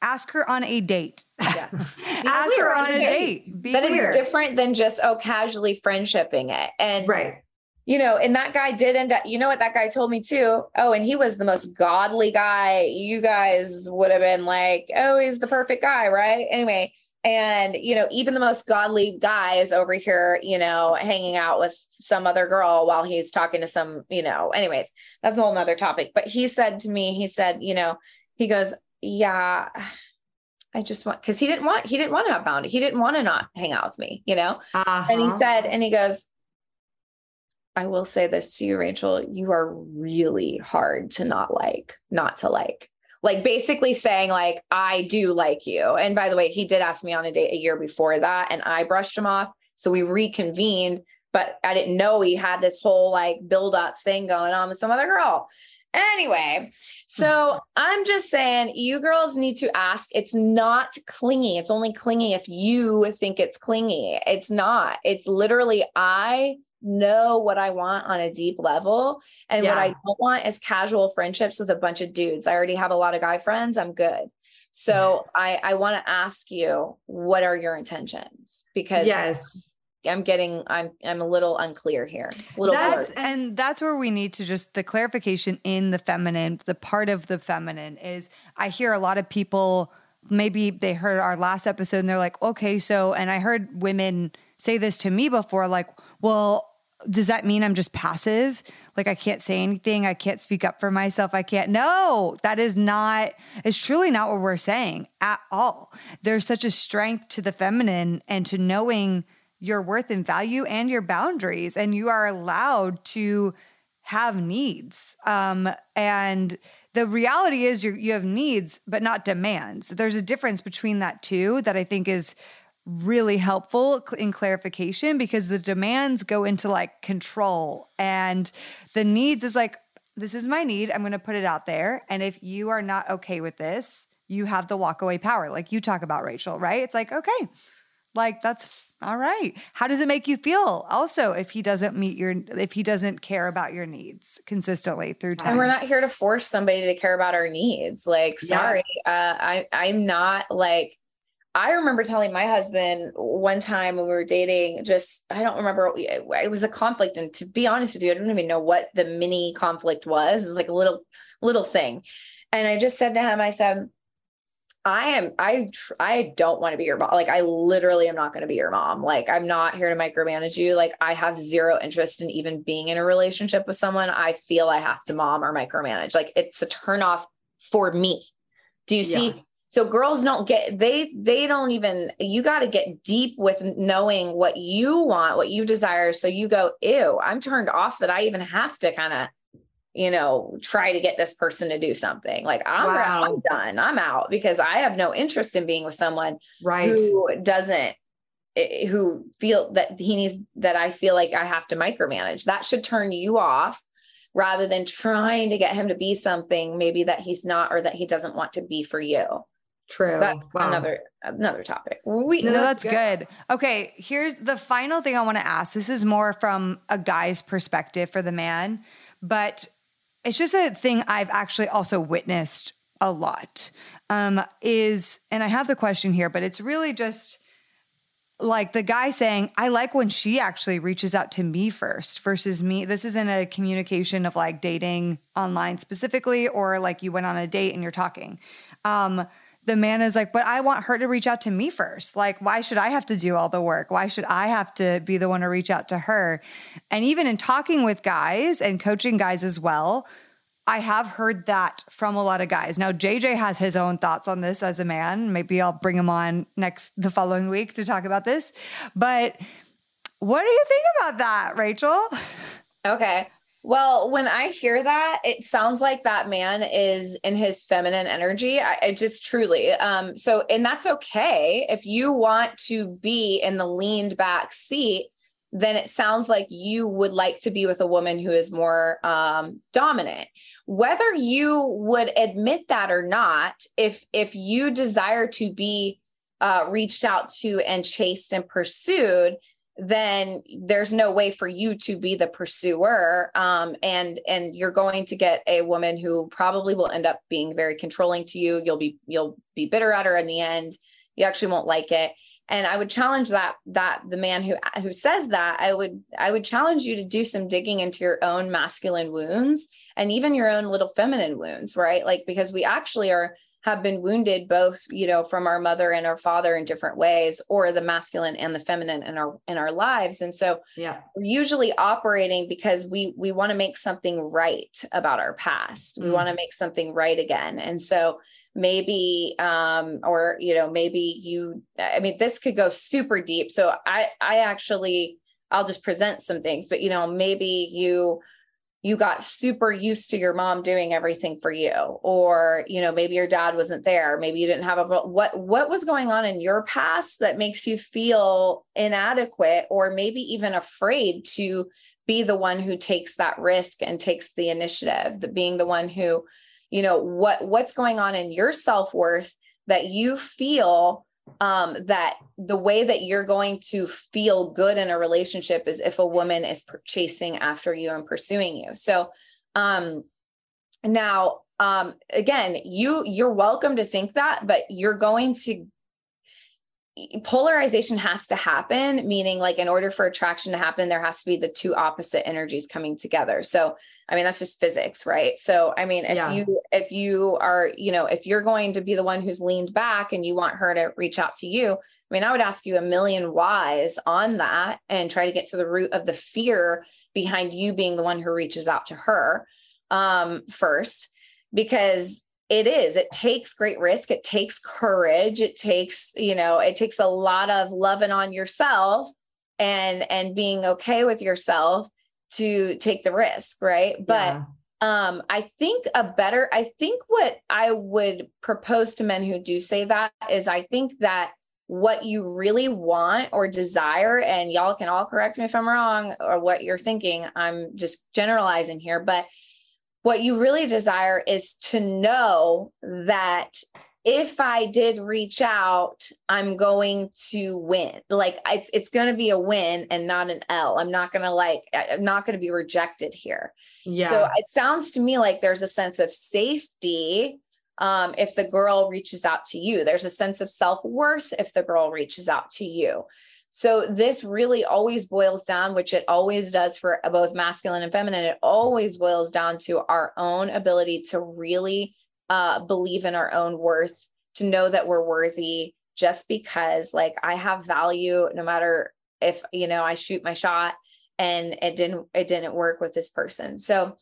ask her on a date. Yeah. ask her on a date. Be That is different than just oh casually friendshipping it. And Right. You know, and that guy did end up, you know what that guy told me too? Oh, and he was the most godly guy. You guys would have been like, oh, he's the perfect guy, right? Anyway, and you know, even the most godly guy is over here, you know, hanging out with some other girl while he's talking to some, you know, anyways, that's a whole nother topic. But he said to me, he said, you know, he goes, Yeah, I just want because he didn't want he didn't want to have boundary. He didn't want to not hang out with me, you know? And he Uh-huh. said, and he goes, I will say this to you, Rachel, you are really hard to not like, not to like. Like basically saying, like, I do like you. And by the way, he did ask me on a date a year before that, and I brushed him off. So we reconvened, but I didn't know he had this whole like build up thing going on with some other girl. Anyway, so mm-hmm. I'm just saying, you girls need to ask. It's not clingy. It's only clingy if you think it's clingy. It's not. It's literally, I know what I want on a deep level. And what I don't want is casual friendships with a bunch of dudes. I already have a lot of guy friends. I'm good. So I, I want to ask you, what are your intentions? Because Yes. I'm getting, I'm, I'm a little unclear here. It's a little that's and that's where we need to just the clarification in the feminine the part of the feminine is i hear a lot of people maybe they heard our last episode and they're like okay so and i heard women say this to me before like well does that mean i'm just passive? Like i can't say anything. I can't speak up for myself. I can't no that is not it's truly not what we're saying at all. There's such a strength to the feminine and to knowing your worth and value and your boundaries and you are allowed to have needs. Um, and the reality is you you have needs but not demands. There's a difference between that too that i think is really helpful in clarification because the demands go into like control and the needs is like this is my need i'm going to put it out there and if you are not okay with this you have the walk away power like you talk about rachel right it's like okay like that's All right. How does it make you feel also if he doesn't meet your if he doesn't care about your needs consistently through time? And we're not here to force somebody to care about our needs. Like, Yeah. sorry, uh, I I'm not like. I remember telling my husband one time when we were dating, just I don't remember. It was a conflict, and to be honest with you, I don't even know what the mini conflict was. It was like a little little thing, and I just said to him, I said, I am I tr- I don't want to be your mom. Like I literally am not going to be your mom. Like I'm not here to micromanage you. Like I have zero interest in even being in a relationship with someone I feel I have to mom or micromanage. Like it's a turnoff for me. Do you see? So girls don't get they they don't even you got to get deep with knowing what you want, what you desire. So you go, ew, I'm turned off that I even have to kind of you know, try to get this person to do something. Like I'm, Wow. I'm done. I'm out because I have no interest in being with someone Right. who doesn't eh, who feel that he needs that I feel like I have to micromanage. That should turn you off rather than trying to get him to be something maybe that he's not or that he doesn't want to be for you. True. That's Wow. another another topic. We No, that's good. Okay, here's the final thing I want to ask. This is more from a guy's perspective for the man, but it's just a thing I've actually also witnessed a lot. Um, is and I have the question here, but it's really just like the guy saying, I like when she actually reaches out to me first versus me. This isn't a communication of like dating online specifically, or like you went on a date and you're talking. Um, the man is like, but I want her to reach out to me first. Like, why should I have to do all the work? Why should I have to be the one to reach out to her? And even in talking with guys and coaching guys as well, I have heard that from a lot of guys. Now, JJ has his own thoughts on this as a man. Maybe I'll bring him on next the following week to talk about this. But what do you think about that, Rachel? Okay. Well, when I hear that, it sounds like that man is in his feminine energy. I, I just truly, um, so, and that's okay. If you want to be in the leaned back seat, then it sounds like you would like to be with a woman who is more um, dominant. Whether you would admit that or not, if if you desire to be uh, reached out to and chased and pursued, then there's no way for you to be the pursuer. Um, and and you're going to get a woman who probably will end up being very controlling to you. You'll be you'll be bitter at her in the end. You actually won't like it. And i would challenge that that the man who who says that i would i would challenge you to do some digging into your own masculine wounds and even your own little feminine wounds right? Like because we actually are have been wounded both you know from our mother and our father in different ways or the masculine and the feminine in our in our lives and so Yeah. we're usually operating because we we want to make something right about our past we Mm. want to make something right again and so maybe um or you know maybe you i mean this could go super deep so i i actually i'll just present some things but you know maybe you you got super used to your mom doing everything for you or you know maybe your dad wasn't there maybe you didn't have a what what was going on in your past that makes you feel inadequate or maybe even afraid to be the one who takes that risk and takes the initiative the being the one who you know what what's going on in your self-worth that you feel um, that the way that you're going to feel good in a relationship is if a woman is chasing after you and pursuing you. So, um, now, um, again, you you're welcome to think that, but you're going to polarization has to happen meaning like in order for attraction to happen there has to be the two opposite energies coming together so i mean that's just physics right so i mean if Yeah. you if you are you know if you're going to be the one who's leaned back and you want her to reach out to you i mean i would ask you a million whys on that and try to get to the root of the fear behind you being the one who reaches out to her um first because it is it takes great risk it takes courage it takes you know it takes a lot of loving on yourself and and being okay with yourself to take the risk right but Yeah. um i think a better i think what i would propose to men who do say that is i think that what you really want or desire and y'all can all correct me if i'm wrong or what you're thinking i'm just generalizing here but what you really desire is to know that if I did reach out, I'm going to win. Like it's it's going to be a win and not an L. I'm not going to like I'm not going to be rejected here. Yeah. So it sounds to me like there's a sense of safety um, if the girl reaches out to you. There's a sense of self worth if the girl reaches out to you. So this really always boils down, which it always does for both masculine and feminine. It always boils down to our own ability to really uh, believe in our own worth, to know that we're worthy just because like I have value no matter if, you know, I shoot my shot and it didn't, it didn't work with this person. So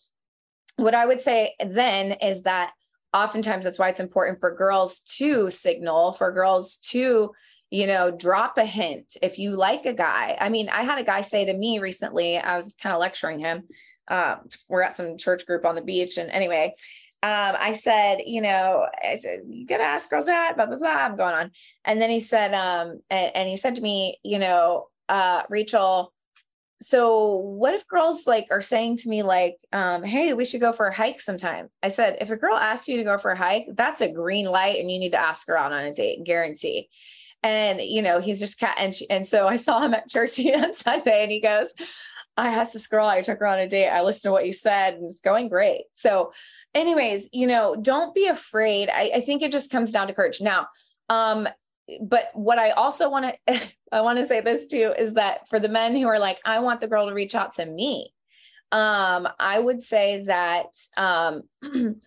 what I would say then is that oftentimes that's why it's important for girls to signal, for girls to you know, drop a hint if you like a guy. I mean, I had a guy say to me recently, I was kind of lecturing him. Um, we're at some church group on the beach. And anyway, um, I said, you know, I said, you gotta ask girls that, blah, blah, blah. I'm going on. And then he said, um, and, and he said to me, you know, uh, Rachel, so what if girls like are saying to me like um, hey we should go for a hike sometime i said if a girl asks you to go for a hike that's a green light and you need to ask her out on a date guarantee and you know he's just cat and she, and so I saw him at church on Sunday and he goes I asked this girl I took her on a date I listened to what you said and it's going great. So anyways you know don't be afraid. I, I think it just comes down to courage. Now um but what I also want to I want to say this too is that for the men who are like I want the girl to reach out to me um I would say that um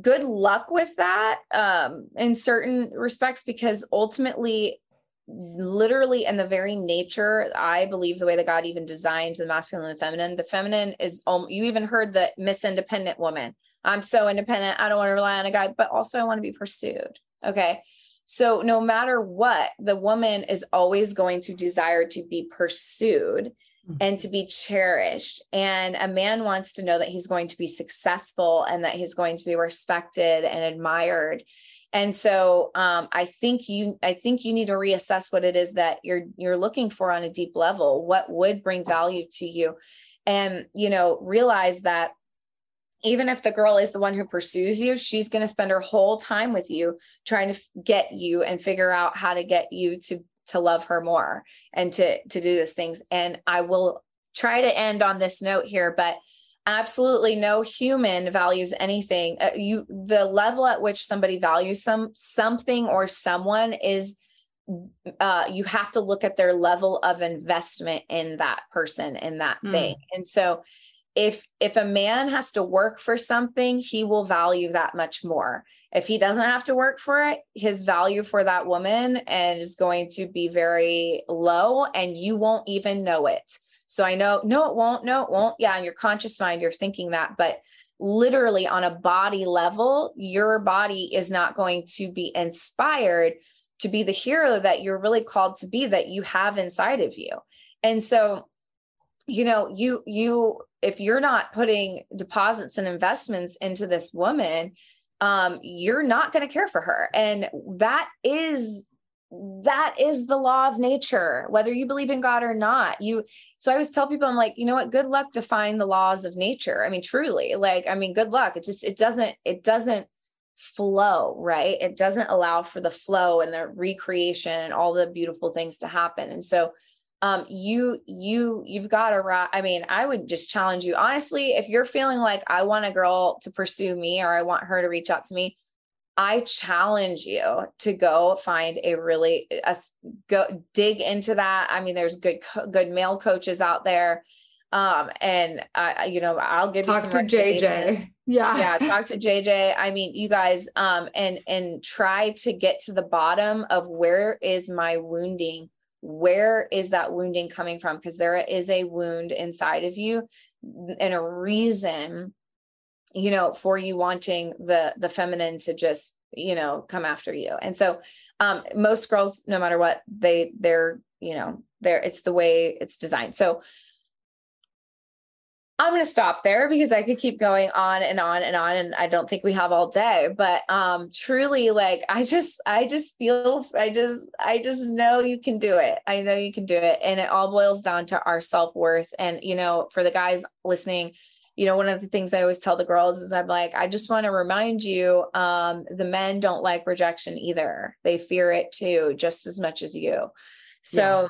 good luck with that um, in certain respects because ultimately literally in the very nature i believe the way that god even designed the masculine and the feminine the feminine is um, you even heard the miss independent woman i'm so independent i don't want to rely on a guy but also i want to be pursued okay so no matter what the woman is always going to desire to be pursued Mm-hmm. and to be cherished. And a man wants to know that he's going to be successful and that he's going to be respected and admired. And so um, I think you I think you need to reassess what it is that you're you're looking for on a deep level. What would bring value to you? And you know, realize that even if the girl is the one who pursues you, she's going to spend her whole time with you trying to get you and figure out how to get you to to love her more and to to do these things and i will try to end on this note here but absolutely no human values anything. Uh, you the level at which somebody values some something or someone is uh, you have to look at their level of investment in that person in that mm. thing. And so if if a man has to work for something he will value that much more. If he doesn't have to work for it his value for that woman is going to be very low and you won't even know it so i know no it won't no it won't. Yeah in your conscious mind you're thinking that but literally on a body level your body is not going to be inspired to be the hero that you're really called to be that you have inside of you. And so you know you you if you're not putting deposits and investments into this woman um you're not going to care for her. And that is that is the law of nature whether you believe in god or not. You so i always tell people i'm like you know what? Good luck define the laws of nature. I mean truly like i mean good luck. It just it doesn't it doesn't flow right? It doesn't allow for the flow and the recreation and all the beautiful things to happen. And so um, you you you've got to i mean i would just challenge you. Honestly if you're feeling like i want a girl to pursue me or i want her to reach out to me i challenge you to go find a really a, go dig into that. I mean there's good good male coaches out there. Um and i you know i'll give talk you some to jj yeah. Yeah talk to jj i mean you guys um and and try to get to the bottom of where is my wounding where is that wounding coming from? Because there is a wound inside of you and a reason you know for you wanting the the feminine to just you know come after you. And so um most girls no matter what they they're you know they're it's the way it's designed. So I'm going to stop there because I could keep going on and on and on and I don't think we have all day but um truly like I just I just feel I just I just know you can do it. I know you can do it. And it all boils down to our self-worth. And you know for the guys listening you know, one of the things I always tell the girls is I'm like, I just want to remind you, um, the men don't like rejection either. They fear it too, just as much as you. So,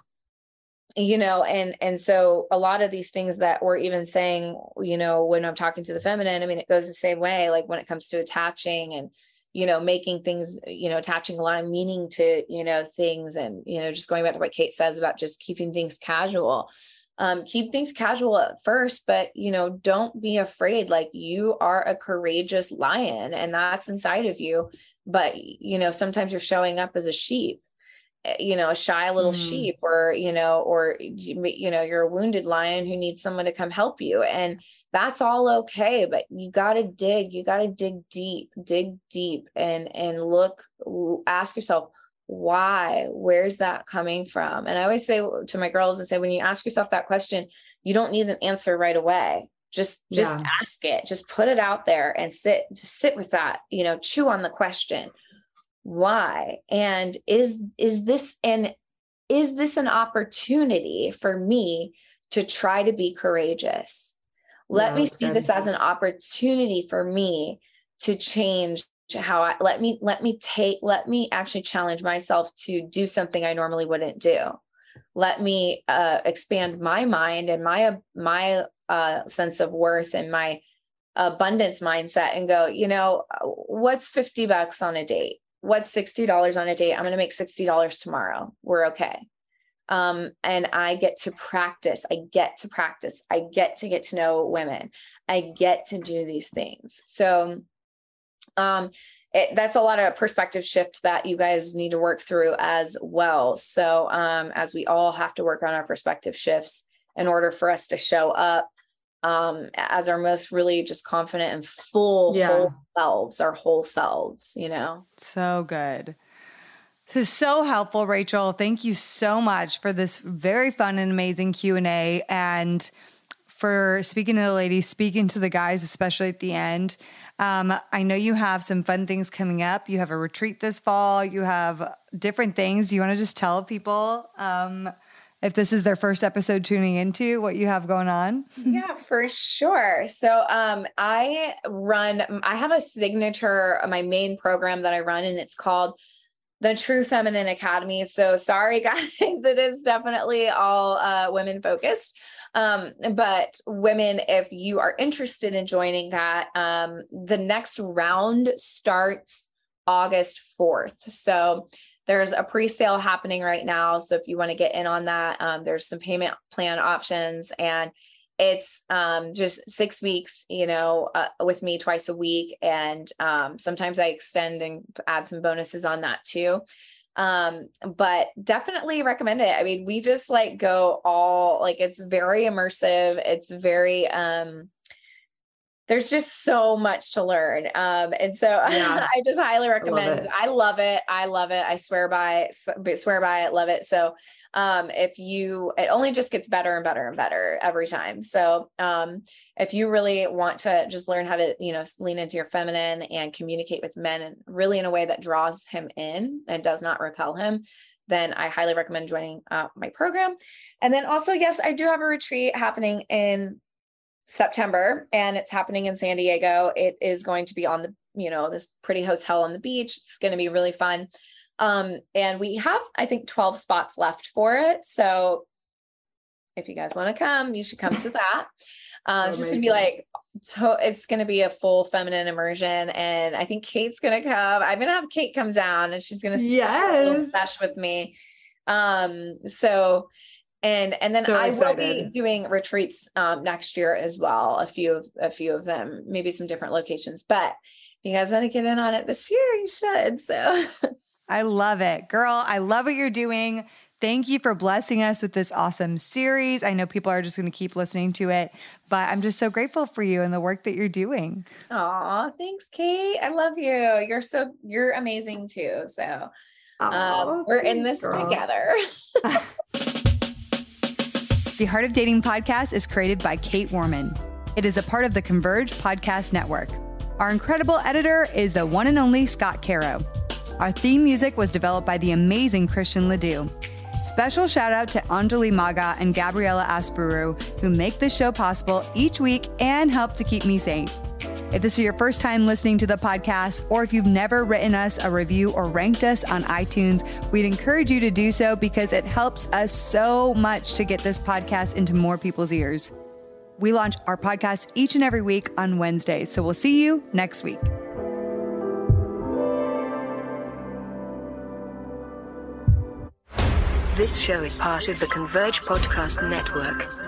yeah. you know, and and so a lot of these things that we're even saying, you know, when I'm talking to the feminine, I mean, it goes the same way, like when it comes to attaching and you know, making things, you know, attaching a lot of meaning to, you know, things and, you know, just going back to what Kait says about just keeping things casual um, keep things casual at first, but you know, don't be afraid. Like you are a courageous lion and that's inside of you. But you know, sometimes you're showing up as a sheep, eh, you know, a shy little mm. sheep, or you know, or you know, you're a wounded lion who needs someone to come help you. And that's all okay. But you gotta dig, you gotta dig deep, dig deep and and look, ask yourself, why where's that coming from? And i always say to my girls i say when you ask yourself that question you don't need an answer right away. Just just yeah. ask it. Just put it out there and sit just sit with that you know chew on the question. Why? And is is this an is this an opportunity for me to try to be courageous? Let yeah, me see this as an opportunity for me to change how I let me let me take let me actually challenge myself to do something I normally wouldn't do. Let me uh, expand my mind and my my uh, sense of worth and my abundance mindset and go, you know, what's 50 bucks on a date? What's $60 on a date? I'm going to make $60 tomorrow. We're okay. Um, and I get to practice. I get to practice. I get to get to know women. I get to do these things. So um, it, that's a lot of perspective shift that you guys need to work through as well. So, um, as we all have to work on our perspective shifts in order for us to show up um, as our most really just confident and full yeah. whole selves, our whole selves, you know? So good. This is so helpful, Rachel. Thank you so much for this very fun and amazing Q&A and for speaking to the ladies, speaking to the guys, especially at the end. Um, I know you have some fun things coming up. You have a retreat this fall. You have different things. Do you want to just tell people um, if this is their first episode tuning into what you have going on? Yeah, for sure. So um, I run, I have a signature, my main program that I run, and it's called the True Feminine Academy. So sorry, guys, it is definitely all uh, women focused. Um, but women, if you are interested in joining that, um, the next round starts August 4th. So there's a pre-sale happening right now. So if you want to get in on that, um, there's some payment plan options and it's um, just six weeks, you know, uh, with me twice a week. And um, sometimes I extend and add some bonuses on that too. Um, but definitely recommend it. I mean, we just like go all like it's very immersive. It's very um there's just so much to learn. Um, and so yeah. I just highly recommend. Love I love it. I love it. I swear by it, swear by it, love it. So um, if you it only just gets better and better and better every time. So um, if you really want to just learn how to, you know, lean into your feminine and communicate with men and really in a way that draws him in and does not repel him, then I highly recommend joining uh, my program. And then also, yes, I do have a retreat happening in September and it's happening in San Diego. It is going to be on the, you know, this pretty hotel on the beach. It's going to be really fun. Um, and we have, I think, 12 spots left for it. So if you guys want to come, you should come to that. Uh, it's just gonna be like, to, it's gonna be a full feminine immersion, and I think Kait's gonna come. I'm gonna have Kait come down, and she's gonna yes sesh with me. Um, so and and then so I excited. will be doing retreats um, next year as well. A few of a few of them, maybe some different locations. But if you guys want to get in on it this year, you should. So I love it, girl. I love what you're doing. Thank you for blessing us with this awesome series. I know people are just going to keep listening to it, but I'm just so grateful for you and the work that you're doing. Oh, thanks, Kait. I love you. You're so you're amazing too. So um, we're in this girl. together. The Heart of Dating podcast is created by Kait Warman. It is a part of the Converge Podcast Network. Our incredible editor is the one and only Scott Caro. Our theme music was developed by the amazing Christian Ledoux. Special shout out to Anjali Maga and Gabriella Asperu, who make this show possible each week and help to keep me sane. If this is your first time listening to the podcast, or if you've never written us a review or ranked us on iTunes, we'd encourage you to do so because it helps us so much to get this podcast into more people's ears. We launch our podcast each and every week on Wednesdays, so we'll see you next week. This show is part of the Converge Podcast Network.